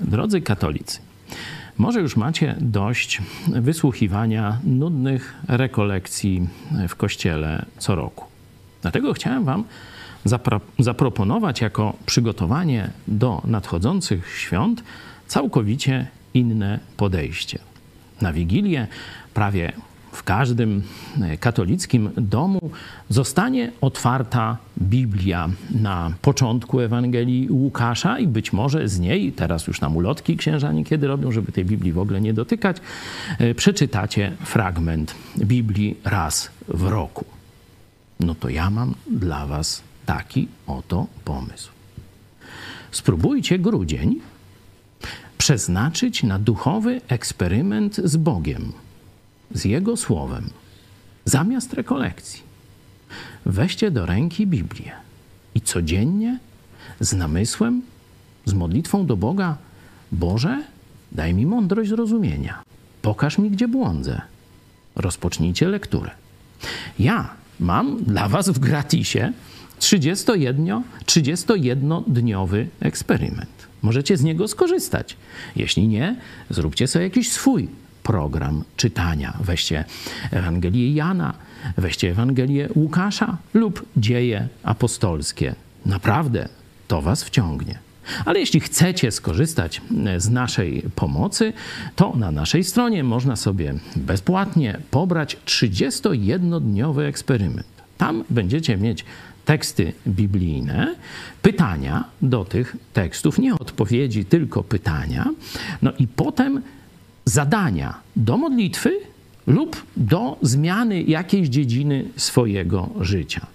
Drodzy katolicy, może już macie dość wysłuchiwania nudnych rekolekcji w kościele co roku. Dlatego chciałem Wam zapro zaproponować jako przygotowanie do nadchodzących świąt całkowicie inne podejście. Na Wigilię prawie w każdym e, katolickim domu zostanie otwarta Biblia na początku Ewangelii Łukasza i być może z niej, teraz już nam ulotki księża niekiedy robią, żeby tej Biblii w ogóle nie dotykać, e, przeczytacie fragment Biblii raz w roku. No to ja mam dla was taki oto pomysł. Spróbujcie grudzień przeznaczyć na duchowy eksperyment z Bogiem – z Jego Słowem, zamiast rekolekcji, weźcie do ręki Biblię i codziennie z namysłem, z modlitwą do Boga, Boże, daj mi mądrość zrozumienia, pokaż mi, gdzie błądzę. Rozpocznijcie lekturę. Ja mam dla Was w gratisie 31-dniowy eksperyment. Możecie z niego skorzystać. Jeśli nie, zróbcie sobie jakiś swój program czytania. Weźcie Ewangelię Jana, weźcie Ewangelię Łukasza lub dzieje apostolskie. Naprawdę to was wciągnie. Ale jeśli chcecie skorzystać z naszej pomocy, to na naszej stronie można sobie bezpłatnie pobrać 31-dniowy eksperyment. Tam będziecie mieć teksty biblijne, pytania do tych tekstów, nie odpowiedzi, tylko pytania. No i potem zadania do modlitwy lub do zmiany jakiejś dziedziny swojego życia.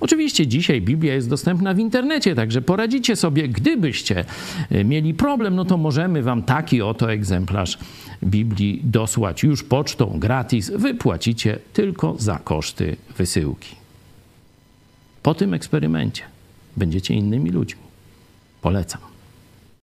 Oczywiście dzisiaj Biblia jest dostępna w internecie, także poradzicie sobie, gdybyście e, mieli problem, no to możemy wam taki oto egzemplarz Biblii dosłać już pocztą gratis. Wypłacicie tylko za koszty wysyłki. Po tym eksperymencie będziecie innymi ludźmi. Polecam.